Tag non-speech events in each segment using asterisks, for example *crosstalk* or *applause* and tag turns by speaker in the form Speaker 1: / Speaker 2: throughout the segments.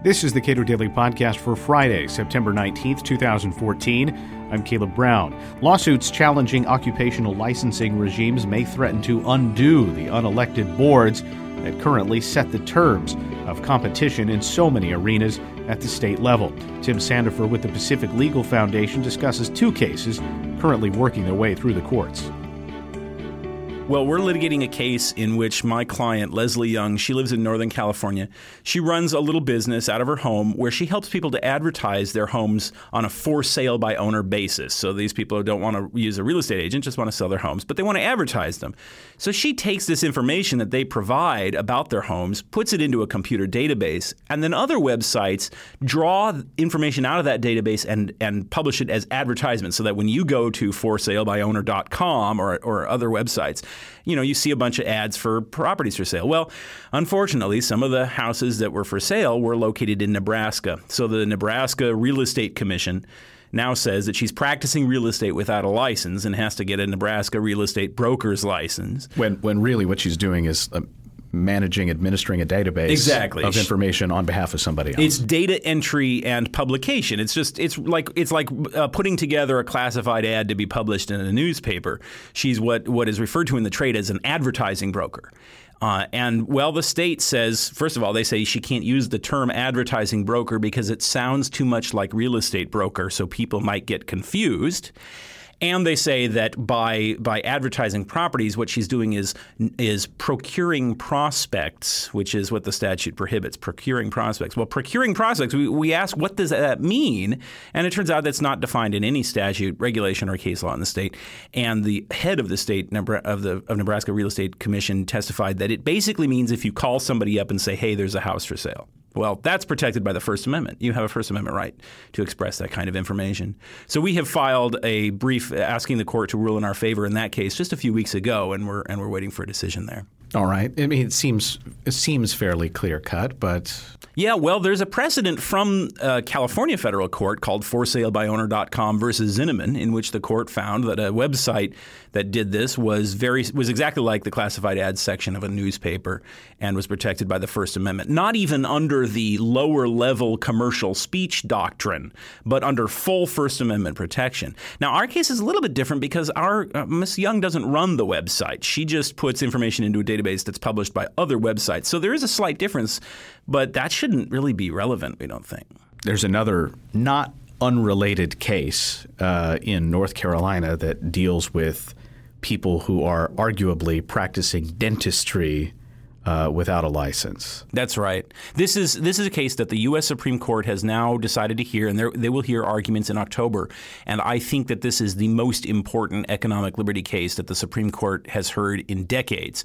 Speaker 1: This is the Cato Daily Podcast for Friday, September 19th, 2014. I'm Caleb Brown. Lawsuits challenging occupational licensing regimes may threaten to undo the unelected boards that currently set the terms of competition in so many arenas at the state level. Tim Sandefur with the Pacific Legal Foundation discusses two cases currently working their way through the courts.
Speaker 2: Well, we're litigating a case in which my client, Leslie Young, she lives in Northern California. She runs a little business out of her home where she helps people to advertise their homes on a for sale by owner basis. So these people don't want to use a real estate agent, just want to sell their homes, but they want to advertise them. So she takes this information that they provide about their homes, puts it into a computer database, and then other websites draw information out of that database and, and publish it as advertisements so that when you go to forsalebyowner.com or, or other websites, you know, you see a bunch of ads for properties for sale. Well, unfortunately, some of the houses that were for sale were located in Nebraska. So the Nebraska Real Estate Commission now says that she's practicing real estate without a license and has to get a Nebraska real estate broker's license.
Speaker 1: When when really what she's doing is uh, managing, administering a database
Speaker 2: exactly.
Speaker 1: of information on behalf of somebody else.
Speaker 2: It's data entry and publication. It's just it's like it's like uh, putting together a classified ad to be published in a newspaper. She's what what is referred to in the trade as an advertising broker. Uh, and well, the state says, first of all, they say she can't use the term advertising broker because it sounds too much like real estate broker, so people might get confused. And they say that by by advertising properties, what she's doing is is procuring prospects, which is what the statute prohibits. Procuring prospects. Well, procuring prospects. We, we ask what does that mean, and it turns out that's not defined in any statute, regulation, or case law in the state. And the head of the state of the of Nebraska Real Estate Commission testified that it basically means if you call somebody up and say, "Hey, there's a house for sale." Well, that's protected by the First Amendment. You have a First Amendment right to express that kind of information. So we have filed a brief asking the court to rule in our favor in that case just a few weeks ago, and we're and we're waiting for a decision there.
Speaker 1: All right. I mean, it seems it seems fairly clear cut, but
Speaker 2: yeah. Well, there's a precedent from uh, California federal court called ForSaleByOwner.com versus Zinnemann, in which the court found that a website that did this was very was exactly like the classified ads section of a newspaper and was protected by the First Amendment. Not even under the lower level commercial speech doctrine, but under full First Amendment protection. Now, our case is a little bit different because our uh, Miss Young doesn't run the website. She just puts information into a database database that's published by other websites. So there is a slight difference, but that shouldn't really be relevant, we don't think.
Speaker 1: There's another not unrelated case uh, in North Carolina that deals with people who are arguably practicing dentistry uh, without a license.
Speaker 2: That's right. This is this is a case that the U.S. Supreme Court has now decided to hear, and they will hear arguments in October. And I think that this is the most important economic liberty case that the Supreme Court has heard in decades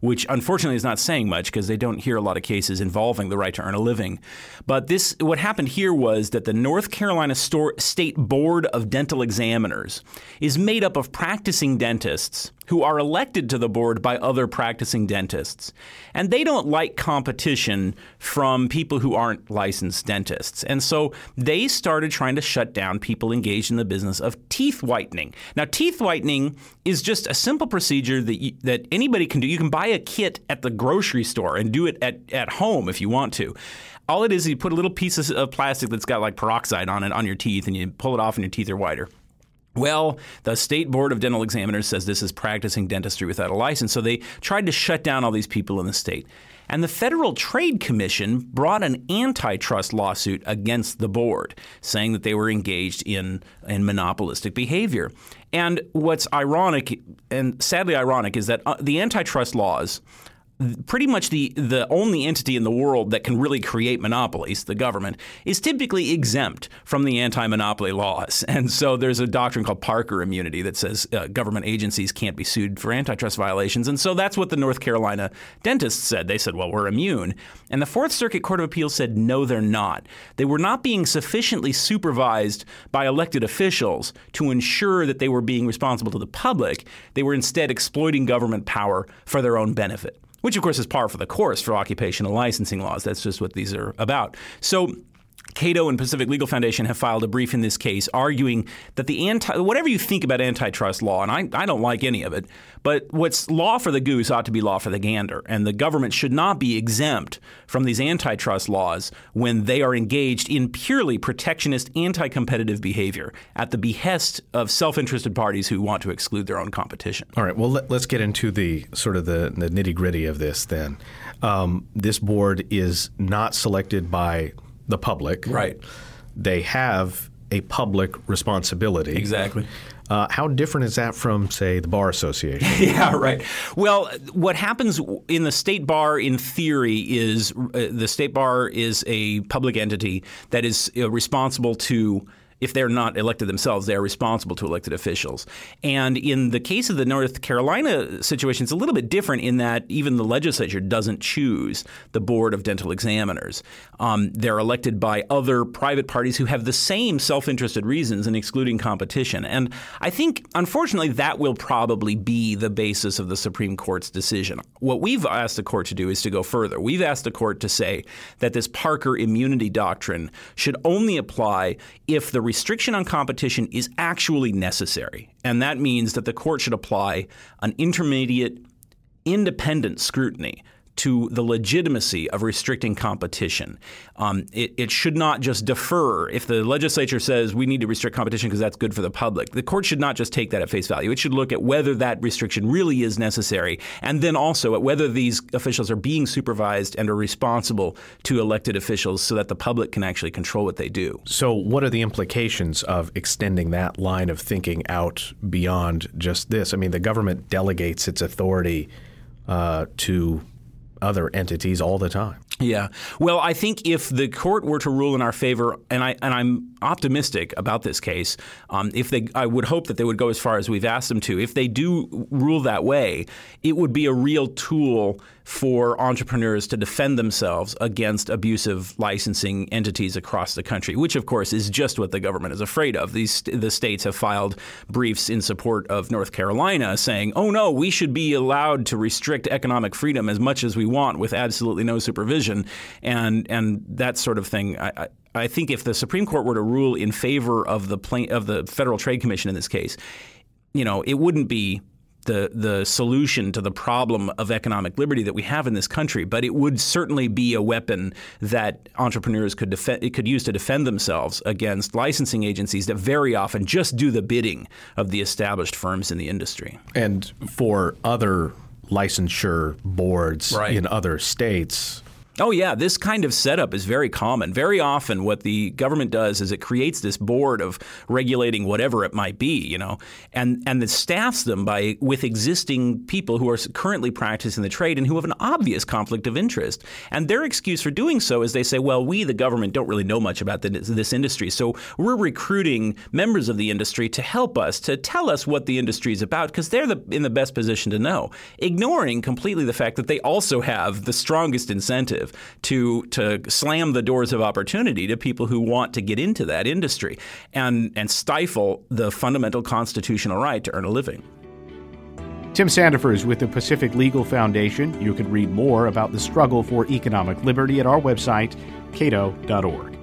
Speaker 2: which unfortunately is not saying much because they don't hear a lot of cases involving the right to earn a living. But this, what happened here was that the North Carolina State Board of Dental Examiners is made up of practicing dentists who are elected to the board by other practicing dentists. And they don't like competition from people who aren't licensed dentists. And so they started trying to shut down people engaged in the business of teeth whitening. Now, teeth whitening is just a simple procedure that, you, that anybody can do. You can buy a kit at the grocery store and do it at, at home if you want to. All it is, you put a little piece of plastic that's got like peroxide on it on your teeth and you pull it off and your teeth are whiter. Well, the State Board of Dental Examiners says this is practicing dentistry without a license. So they tried to shut down all these people in the state. And the Federal Trade Commission brought an antitrust lawsuit against the board, saying that they were engaged in, in monopolistic behavior. And what's ironic, and sadly ironic, is that uh, the antitrust laws pretty much the the only entity in the world that can really create monopolies, the government, is typically exempt from the anti-monopoly laws. *laughs* And so there's a doctrine called Parker immunity that says uh, government agencies can't be sued for antitrust violations. And so that's what the North Carolina dentists said. They said, "Well, we're immune." And the Fourth Circuit Court of Appeals said, "No, they're not. They were not being sufficiently supervised by elected officials to ensure that they were being responsible to the public. They were instead exploiting government power for their own benefit." Which of course is par for the course for occupational licensing laws. That's just what these are about. So Cato and Pacific Legal Foundation have filed a brief in this case arguing that the anti whatever you think about antitrust law, and I, I don't like any of it, but what's law for the goose ought to be law for the gander, and the government should not be exempt from these antitrust laws when they are engaged in purely protectionist, anti-competitive behavior at the behest of self-interested parties who want to exclude their own competition.
Speaker 1: All right. Well, let, us get into the sort of the, the nitty gritty of this. Then, um, this board is not selected by the public.
Speaker 2: Right.
Speaker 1: They have a public responsibility.
Speaker 2: Exactly.
Speaker 1: Uh, how different is that from, say, the Bar Association? *laughs*
Speaker 2: yeah, right. Well, what happens in the state bar, in theory, is uh, the state bar is a public entity that is uh, responsible to if they're not elected themselves, they are responsible to elected officials. And in the case of the North Carolina situation, it's a little bit different in that even the legislature doesn't choose the board of dental examiners. Um, they're elected by other private parties who have the same self interested reasons in excluding competition. And I think, unfortunately, that will probably be the basis of the Supreme Court's decision. What we've asked the court to do is to go further. We've asked the court to say that this Parker immunity doctrine should only apply if the restriction on competition is actually necessary. And that means that the court should apply an intermediate independent scrutiny to the legitimacy of restricting competition. Um, it, it, should not just defer. If the legislature says we need to restrict competition because that's good for the public, the court should not just take that at face value. It should look at whether that restriction really is necessary, and then also at whether these officials are being supervised and are responsible to elected officials so that the public can actually control what they do.
Speaker 1: So, what are the implications of extending that line of thinking out beyond just this? I mean, the government delegates its authority uh, to other entities all the time.
Speaker 2: Yeah. Well, I think if the court were to rule in our favor, and I and I'm optimistic about this case, um, if they, I would hope that they would go as far as we've asked them to. If they do rule that way, it would be a real tool for entrepreneurs to defend themselves against abusive licensing entities across the country, which of course is just what the government is afraid of. These the states have filed briefs in support of North Carolina saying, "Oh no, we should be allowed to restrict economic freedom as much as we want with absolutely no supervision," and and that sort of thing. I, I, I think if the Supreme Court were to rule in favor of the plain, of the Federal Trade Commission in this case, you know, it wouldn't be the the solution to the problem of economic liberty that we have in this country, but it would certainly be a weapon that entrepreneurs could defend, could use to defend themselves against licensing agencies that very often just do the bidding of the established firms in the industry.
Speaker 1: And for other licensure boards right. in other states,
Speaker 2: Oh, yeah. This kind of setup is very common. Very often, what the government does is it creates this board of regulating whatever it might be, you know, and, and it staffs them by with existing people who are currently practicing the trade and who have an obvious conflict of interest. And their excuse for doing so is they say, well, we, the government, don't really know much about the, this industry. So we're recruiting members of the industry to help us, to tell us what the industry is about, because they're the, in the best position to know, ignoring completely the fact that they also have the strongest incentive to to slam the doors of opportunity to people who want to get into that industry and and stifle the fundamental constitutional right to earn a living.
Speaker 1: Tim Sandefur with the Pacific Legal Foundation. You can read more about the struggle for economic liberty at our website, cato.org.